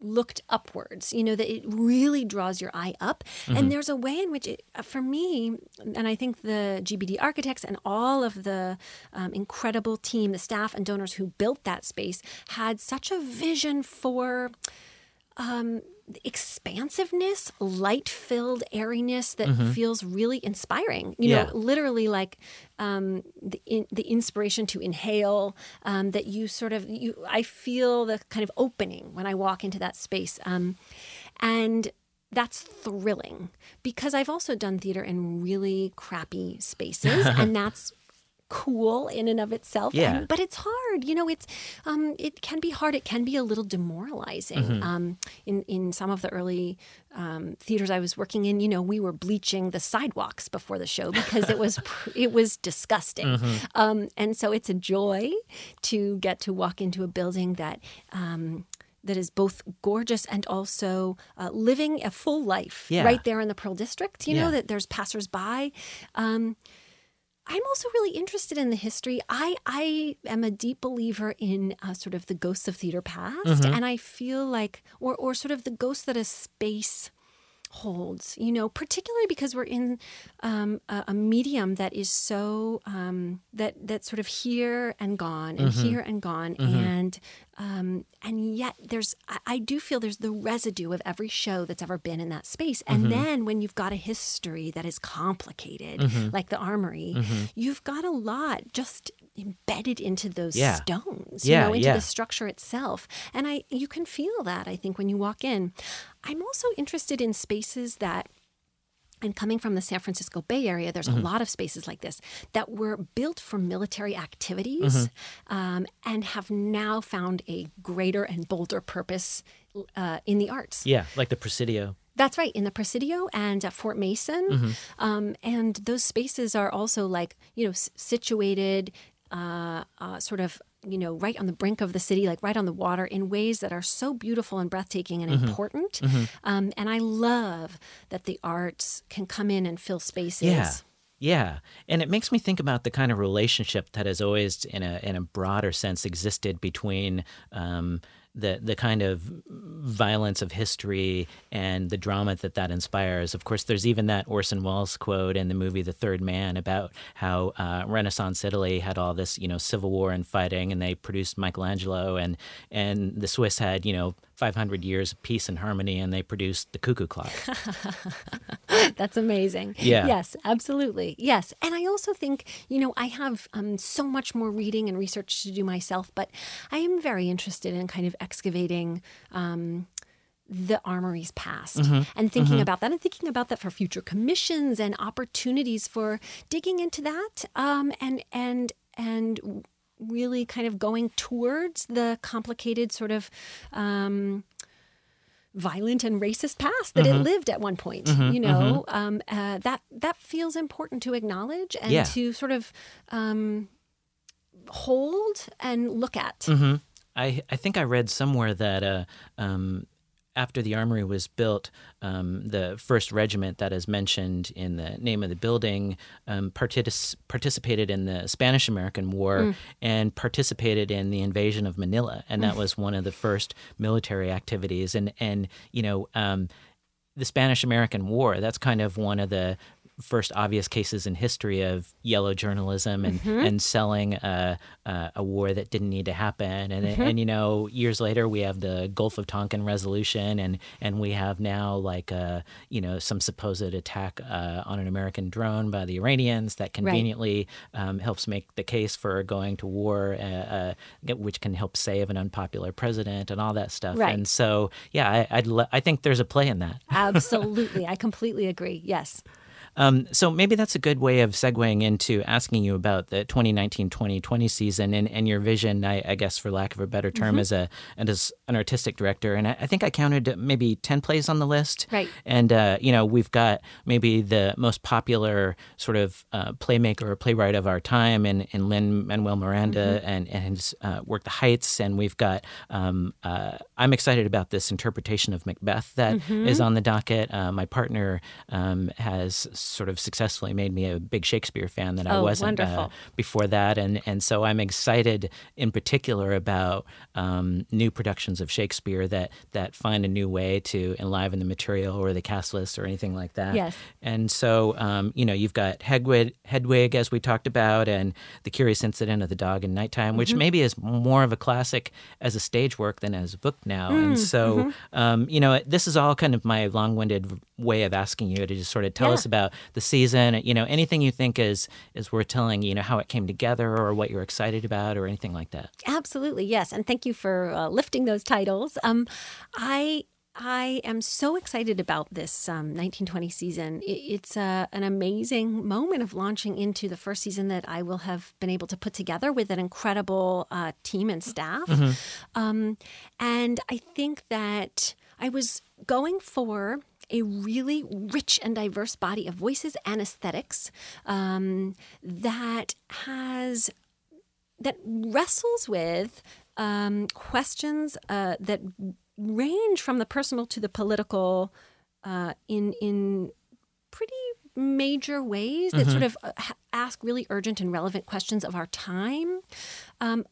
looked upwards you know that it really draws your eye up mm-hmm. and there's a way in which it uh, for me and i think the gbd architects and all of the um, incredible team the staff and donors who built that space had such a vision for um, expansiveness, light filled airiness that mm-hmm. feels really inspiring. You yeah. know, literally like um, the, in, the inspiration to inhale um, that you sort of, you, I feel the kind of opening when I walk into that space. Um, and that's thrilling because I've also done theater in really crappy spaces, and that's cool in and of itself. Yeah. And, but it's hard. You know, it's um, it can be hard. It can be a little demoralizing. Mm-hmm. Um, in in some of the early um, theaters I was working in, you know, we were bleaching the sidewalks before the show because it was pr- it was disgusting. Mm-hmm. Um, and so it's a joy to get to walk into a building that. Um, that is both gorgeous and also uh, living a full life Yeah. right there in the Pearl District. You Yeah. know that there's passersby. Um, I'm also really interested in the history. I I am a deep believer in uh, sort of the ghosts of theater past, Mm-hmm. and I feel like, or or sort of the ghosts that a space holds. You know, particularly because we're in um, a, a medium that is so um, that that sort of here and gone and Mm-hmm. here and gone, and um, and yet there's I, I do feel there's the residue of every show that's ever been in that space. And Mm-hmm. then when you've got a history that is complicated, like the Armory, Mm-hmm. you've got a lot just embedded into those Yeah. stones, Yeah, you know, into yeah. the structure itself. And I you can feel that, I think, when you walk in. I'm also interested in spaces that and coming from the San Francisco Bay Area, there's Mm-hmm. a lot of spaces like this that were built for military activities Mm-hmm. um, and have now found a greater and bolder purpose uh, in the arts. Yeah, like the Presidio. That's right, in the Presidio and at Fort Mason. Mm-hmm. Um, and those spaces are also like, you know, s- situated uh, uh, sort of, you know, right on the brink of the city, like right on the water in ways that are so beautiful and breathtaking and Mm-hmm. important. Um, and I love that the arts can come in and fill spaces. Yeah. Yeah, and it makes me think about the kind of relationship that has always, in a in a broader sense, existed between um, the the kind of violence of history and the drama that that inspires. Of course, there's even that Orson Welles quote in the movie The Third Man about how uh, Renaissance Italy had all this, you know, civil war and fighting, and they produced Michelangelo, and and the Swiss had, you know. 500 years of peace and harmony, and they produced the cuckoo clock. That's amazing. Yeah. Yes, absolutely. Yes. And I also think, you know, I have um, so much more reading and research to do myself, but I am very interested in kind of excavating. Um, the armory's past and thinking about that and thinking about that for future commissions and opportunities for digging into that um, and and and really kind of going towards the complicated sort of um, violent and racist past that it lived at one point. you know, um, uh, that that feels important to acknowledge and Yeah. to sort of um, hold and look at. I I think I read somewhere that uh, um, after the armory was built, um, the first regiment that is mentioned in the name of the building um, partic- participated in the Spanish American War and participated in the invasion of Manila, and that was one of the first military activities. And and you know. Um, the Spanish American War, that's kind of one of the first obvious cases in history of yellow journalism and, and selling a, a, a war that didn't need to happen. And, and, you know, years later, we have the Gulf of Tonkin resolution, and, and we have now, like, a, you know, some supposed attack uh, on an American drone by the Iranians that conveniently um, helps make the case for going to war, uh, uh, which can help save an unpopular president and all that stuff. Right. And so, yeah, I, I'd le- I think there's a play in that. Absolutely. I completely agree. Yes. Um, so maybe that's a good way of segueing into asking you about the 2019-2020 season and, and your vision, I, I guess, for lack of a better term, as a and as an artistic director. And I, I think I counted maybe 10 plays on the list. Right. And, uh, you know, we've got maybe the most popular sort of uh, playmaker or playwright of our time in, in Lin Manuel Miranda and, and his uh, work, The Heights. And we've got, um, uh, I'm excited about this interpretation of Macbeth that is on the docket. Uh, my partner um, has sort of successfully made me a big Shakespeare fan that I Oh, wasn't uh, before that. And, and so I'm excited in particular about um, new productions of Shakespeare that, that find a new way to enliven the material or the cast list or anything like that. Yes. And so, um, you know, you've got Hedwig, Hedwig, as we talked about, and The Curious Incident of the Dog in Nighttime, which maybe is more of a classic as a stage work than as a book now. and so, um, you know, this is all kind of my long winded way of asking you to just sort of tell Yeah. us about the season, you know, anything you think is, is worth telling, you know, how it came together or what you're excited about or anything like that. Absolutely, yes. And thank you for uh, lifting those titles. Um, I I am so excited about this um, 1920 season. It, it's a, an amazing moment of launching into the first season that I will have been able to put together with an incredible uh, team and staff. Mm-hmm. Um, and I think that I was going for a really rich and diverse body of voices and aesthetics um, that has that wrestles with um, questions uh, that range from the personal to the political uh, in in pretty major ways that mm-hmm. sort of uh, ask really urgent and relevant questions of our time, um,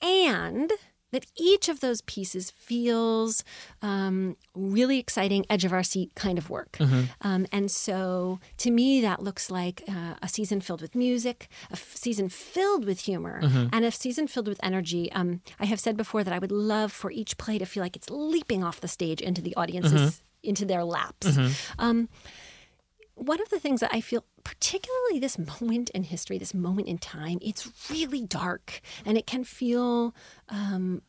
and that each of those pieces feels um, really exciting, edge of our seat kind of work. Mm-hmm. Um, and so to me, that looks like uh, a season filled with music, a f- season filled with humor, mm-hmm. and a season filled with energy. Um, I have said before that I would love for each play to feel like it's leaping off the stage into the audience's, mm-hmm. into their laps. One of the things that I feel, particularly this moment in history, this moment in time, it's really dark and it can feel um,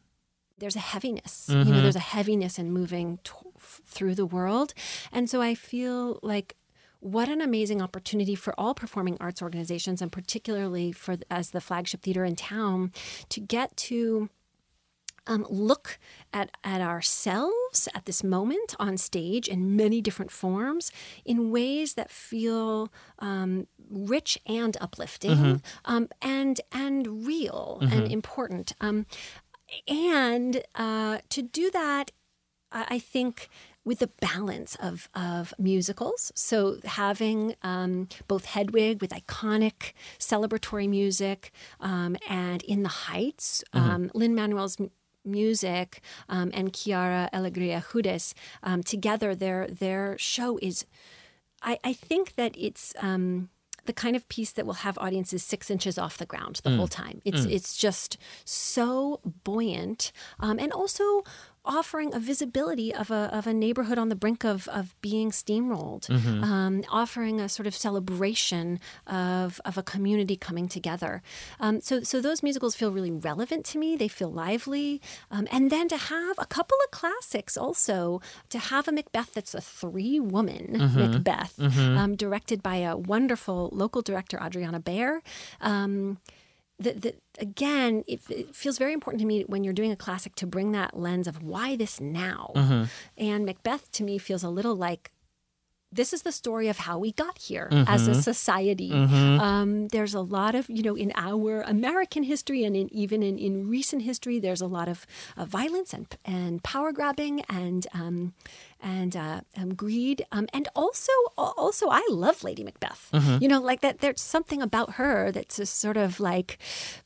there's a heaviness. Mm-hmm. You know, mm-hmm. there's a heaviness in moving t- through the world. And so I feel like what an amazing opportunity for all performing arts organizations and particularly for as the flagship theater in town to get to um, look at, at ourselves at this moment on stage in many different forms in ways that feel um, rich and uplifting mm-hmm. um, and and real mm-hmm. and important. Um, and uh, to do that, I think with the balance of, of musicals. So having um, both Hedwig with iconic celebratory music um, and In the Heights, mm-hmm. um, Lin Manuel's music um, and Quiara Alegria Hudes um, together, their their show is. I, I think that it's um, the kind of piece that will have audiences six inches off the ground the mm. whole time. It's mm. it's just so buoyant um, and also offering a visibility of a, of a neighborhood on the brink of, of being steamrolled, mm-hmm. um, offering a sort of celebration of, of a community coming together. Um, so, so those musicals feel really relevant to me. They feel lively. Um, and then to have a couple of classics also, to have a Macbeth that's a three woman mm-hmm. Macbeth, mm-hmm. Um, directed by a wonderful local director, Adriana Baer. That, that again, it, it, feels very important to me when you're doing a classic to bring that lens of why this now. Mm-hmm. And Macbeth to me feels a little like this is the story of how we got here mm-hmm. as a society. Mm-hmm. Um, there's a lot of, you know, in our American history and in, even in, in recent history, there's a lot of uh, violence and, and power grabbing and um, and uh, um, greed. Um, and also, also, I love Lady Macbeth. Mm-hmm. You know, like that. There's something about her that's just sort of like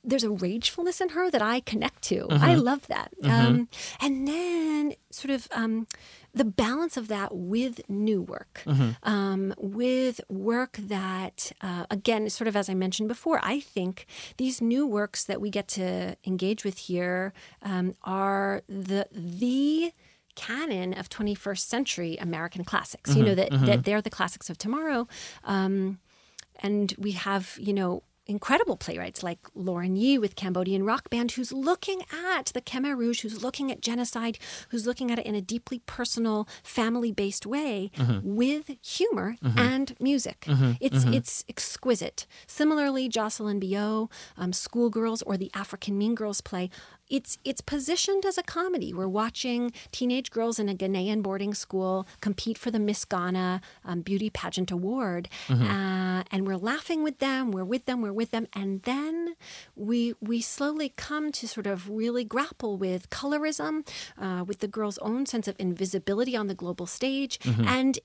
there's a ragefulness in her that I connect to. Mm-hmm. I love that. Mm-hmm. Um, and then sort of um, the balance of that with new work, mm-hmm. um, with work that, uh, again, sort of as I mentioned before, I think these new works that we get to engage with here um, are the the canon of 21st century American classics. Mm-hmm. You know that, mm-hmm. that they're the classics of tomorrow, um, and we have you know incredible playwrights like Lauren Yee with Cambodian Rock Band, who's looking at the Khmer Rouge, who's looking at genocide, who's looking at it in a deeply personal, family-based way mm-hmm. with humor mm-hmm. and music. Mm-hmm. It's mm-hmm. it's exquisite. Similarly, Jocelyn Bioh, um, Schoolgirls, or the African Mean Girls play it's it's positioned as a comedy. We're watching teenage girls in a Ghanaian boarding school compete for the Miss Ghana um, Beauty Pageant Award, mm-hmm. uh, and we're laughing with them. We're with them. We're with them, and then we we slowly come to sort of really grapple with colorism, uh, with the girl's own sense of invisibility on the global stage, mm-hmm. and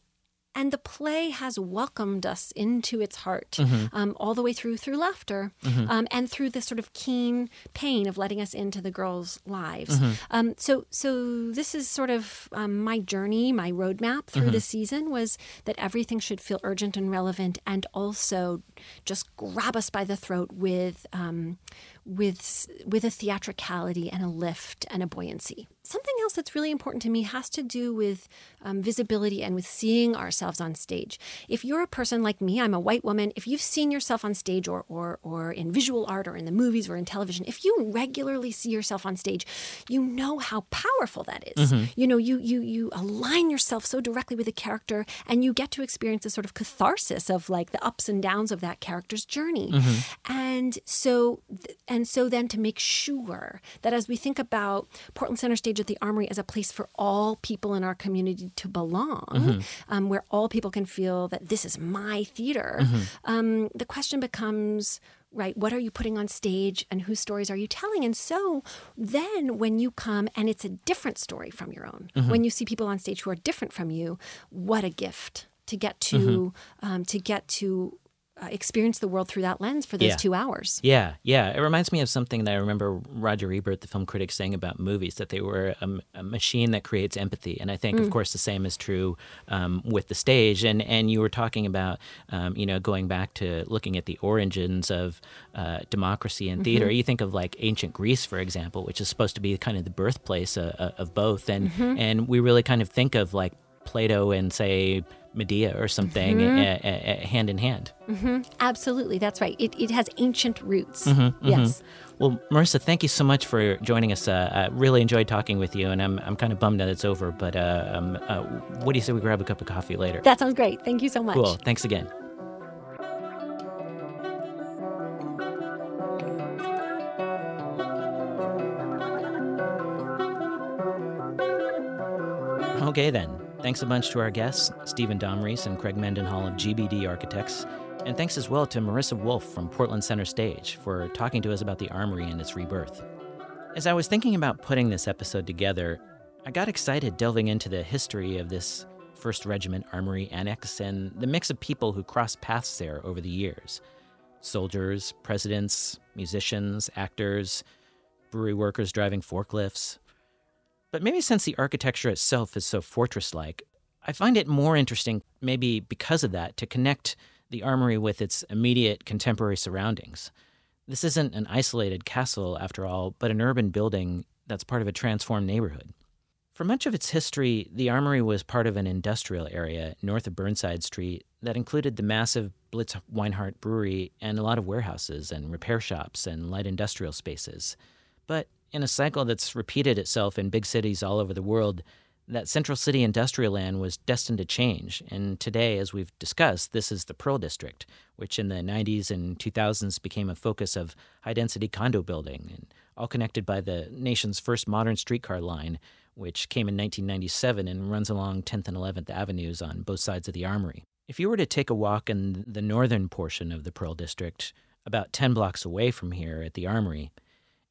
and the play has welcomed us into its heart mm-hmm. um, all the way through through laughter mm-hmm. um, and through this sort of keen pain of letting us into the girls' lives. Mm-hmm. Um, so so this is sort of um, my journey, my roadmap through the mm-hmm. season was that everything should feel urgent and relevant, and also just grab us by the throat with um, with with a theatricality and a lift and a buoyancy. Something else that's really important to me has to do with um, visibility and with seeing ourselves on stage. If you're a person like me, I'm a white woman. If you've seen yourself on stage or or or in visual art or in the movies or in television, if you regularly see yourself on stage, you know how powerful that is. Mm-hmm. You know, you you you align yourself so directly with a character, and you get to experience a sort of catharsis of like the ups and downs of that character's journey. Mm-hmm. And so and so then to make sure that as we think about Portland Center Stage at the Armory as a place for all people in our community to belong, mm-hmm. um, where all people can feel that this is my theater, mm-hmm. um, the question becomes right? What are you putting on stage and whose stories are you telling? And so then when you come and it's a different story from your own, mm-hmm. when you see people on stage who are different from you, what a gift to get to mm-hmm. um, to get to uh, experience the world through that lens for those yeah. two hours. Yeah, yeah. It reminds me of something that I remember Roger Ebert, the film critic, saying about movies that they were a, a machine that creates empathy. And I think, mm. of course, the same is true um, with the stage. And and you were talking about, um, you know, going back to looking at the origins of uh, democracy and theater. Mm-hmm. You think of like ancient Greece, for example, which is supposed to be kind of the birthplace uh, uh of both. And mm-hmm. and we really kind of think of like Plato and say Medea or something mm-hmm. a, a, a hand in hand. Mm-hmm. Absolutely, that's right. It, it has ancient roots. Mm-hmm, mm-hmm. yes. Well, Marissa, thank you so much for joining us. Uh, I really enjoyed talking with you, and I'm, I'm kind of bummed that it's over. But uh, um, uh, what do you say we grab a cup of coffee later? That sounds great. Thank you so much. Cool. Thanks again. Okay, then. Thanks a bunch to our guests, Stephen Domreis and Craig Mendenhall of GBD Architects. And thanks as well to Marissa Wolf from Portland Center Stage for talking to us about the Armory and its rebirth. As I was thinking about putting this episode together, I got excited delving into the history of this 1st Regiment Armory Annex and the mix of people who crossed paths there over the years soldiers, presidents, musicians, actors, brewery workers driving forklifts, but maybe since the architecture itself is so fortress like, I find it more interesting, maybe because of that, to connect the armory with its immediate contemporary surroundings. This isn't an isolated castle, after all, but an urban building that's part of a transformed neighborhood. For much of its history, the armory was part of an industrial area north of Burnside Street that included the massive Blitz Weinhard Brewery and a lot of warehouses and repair shops and light industrial spaces. But in a cycle that's repeated itself in big cities all over the world, that Central City industrial land was destined to change. And today, as we've discussed, this is the Pearl District, which in the 90s and 2000s became a focus of high density condo building, and all connected by the nation's first modern streetcar line, which came in 1997 and runs along 10th and 11th Avenues on both sides of the Armory. If you were to take a walk in the northern portion of the Pearl District, about 10 blocks away from here at the Armory,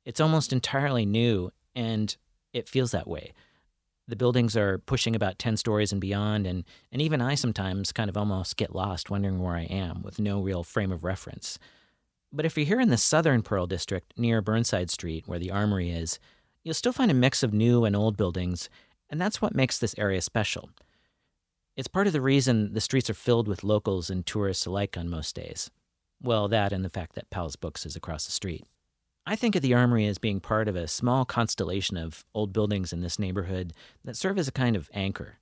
it's almost entirely new, and it feels that way. The buildings are pushing about 10 stories and beyond, and, and even I sometimes kind of almost get lost wondering where I am with no real frame of reference. But if you're here in the southern Pearl District, near Burnside Street, where the Armory is, you'll still find a mix of new and old buildings, and that's what makes this area special. It's part of the reason the streets are filled with locals and tourists alike on most days. Well, that and the fact that Powell's Books is across the street. I think of the Armory as being part of a small constellation of old buildings in this neighborhood that serve as a kind of anchor.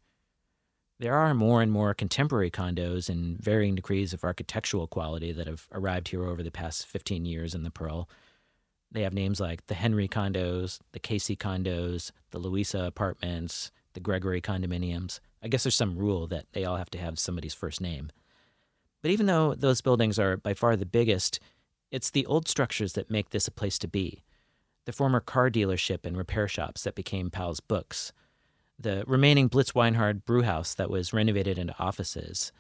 There are more and more contemporary condos in varying degrees of architectural quality that have arrived here over the past 15 years in the Pearl. They have names like the Henry condos, the Casey condos, the Louisa apartments, the Gregory condominiums. I guess there's some rule that they all have to have somebody's first name. But even though those buildings are by far the biggest, it's the old structures that make this a place to be. The former car dealership and repair shops that became Powell's Books. The remaining Blitz Weinhard brewhouse that was renovated into offices.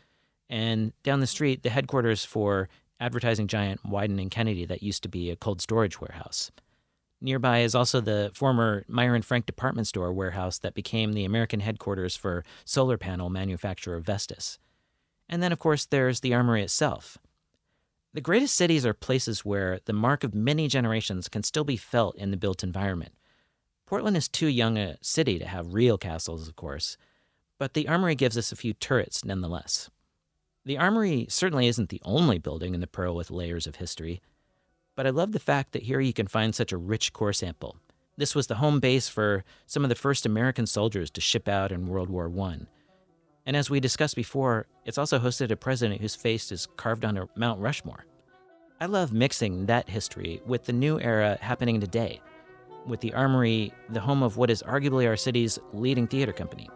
And down the street, the headquarters for advertising giant Wieden and Kennedy that used to be a cold storage warehouse. Nearby is also the former Meier and Frank department store warehouse that became the American headquarters for solar panel manufacturer Vestas. And then, of course, there's the armory itself, the greatest cities are places where the mark of many generations can still be felt in the built environment. Portland is too young a city to have real castles, of course, but the Armory gives us a few turrets nonetheless. The Armory certainly isn't the only building in the Pearl with layers of history. but I love the fact that here you can find such a rich core sample. This was the home base for some of the first American soldiers to ship out in World War I. And as we discussed before, it's also hosted a president whose face is carved on Mount Rushmore. I love mixing that history with the new era happening today, with the Armory the home of what is arguably our city's leading theater company.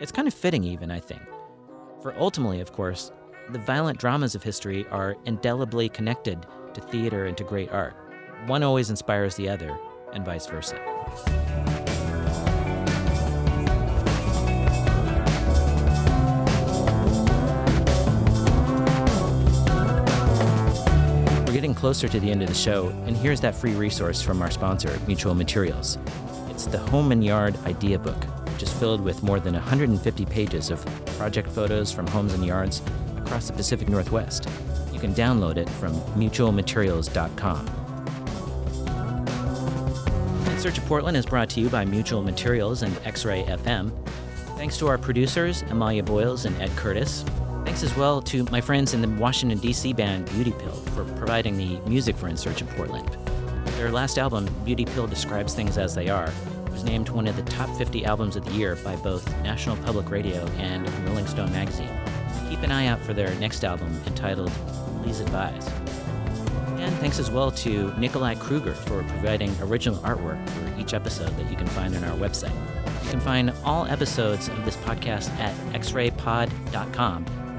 It's kind of fitting, even, I think. For ultimately, of course, the violent dramas of history are indelibly connected to theater and to great art. One always inspires the other, and vice versa. Getting closer to the end of the show, and here's that free resource from our sponsor, Mutual Materials. It's the Home and Yard Idea Book, which is filled with more than 150 pages of project photos from homes and yards across the Pacific Northwest. You can download it from mutualmaterials.com. In Search of Portland is brought to you by Mutual Materials and X Ray FM. Thanks to our producers, Amalia Boyles and Ed Curtis. Thanks as well to my friends in the Washington, D.C. band Beauty Pill for providing the music for In Search of Portland. Their last album, Beauty Pill Describes Things as They Are, was named one of the top 50 albums of the year by both National Public Radio and Rolling Stone magazine. Keep an eye out for their next album entitled Please Advise. And thanks as well to Nikolai Kruger for providing original artwork for each episode that you can find on our website. You can find all episodes of this podcast at xraypod.com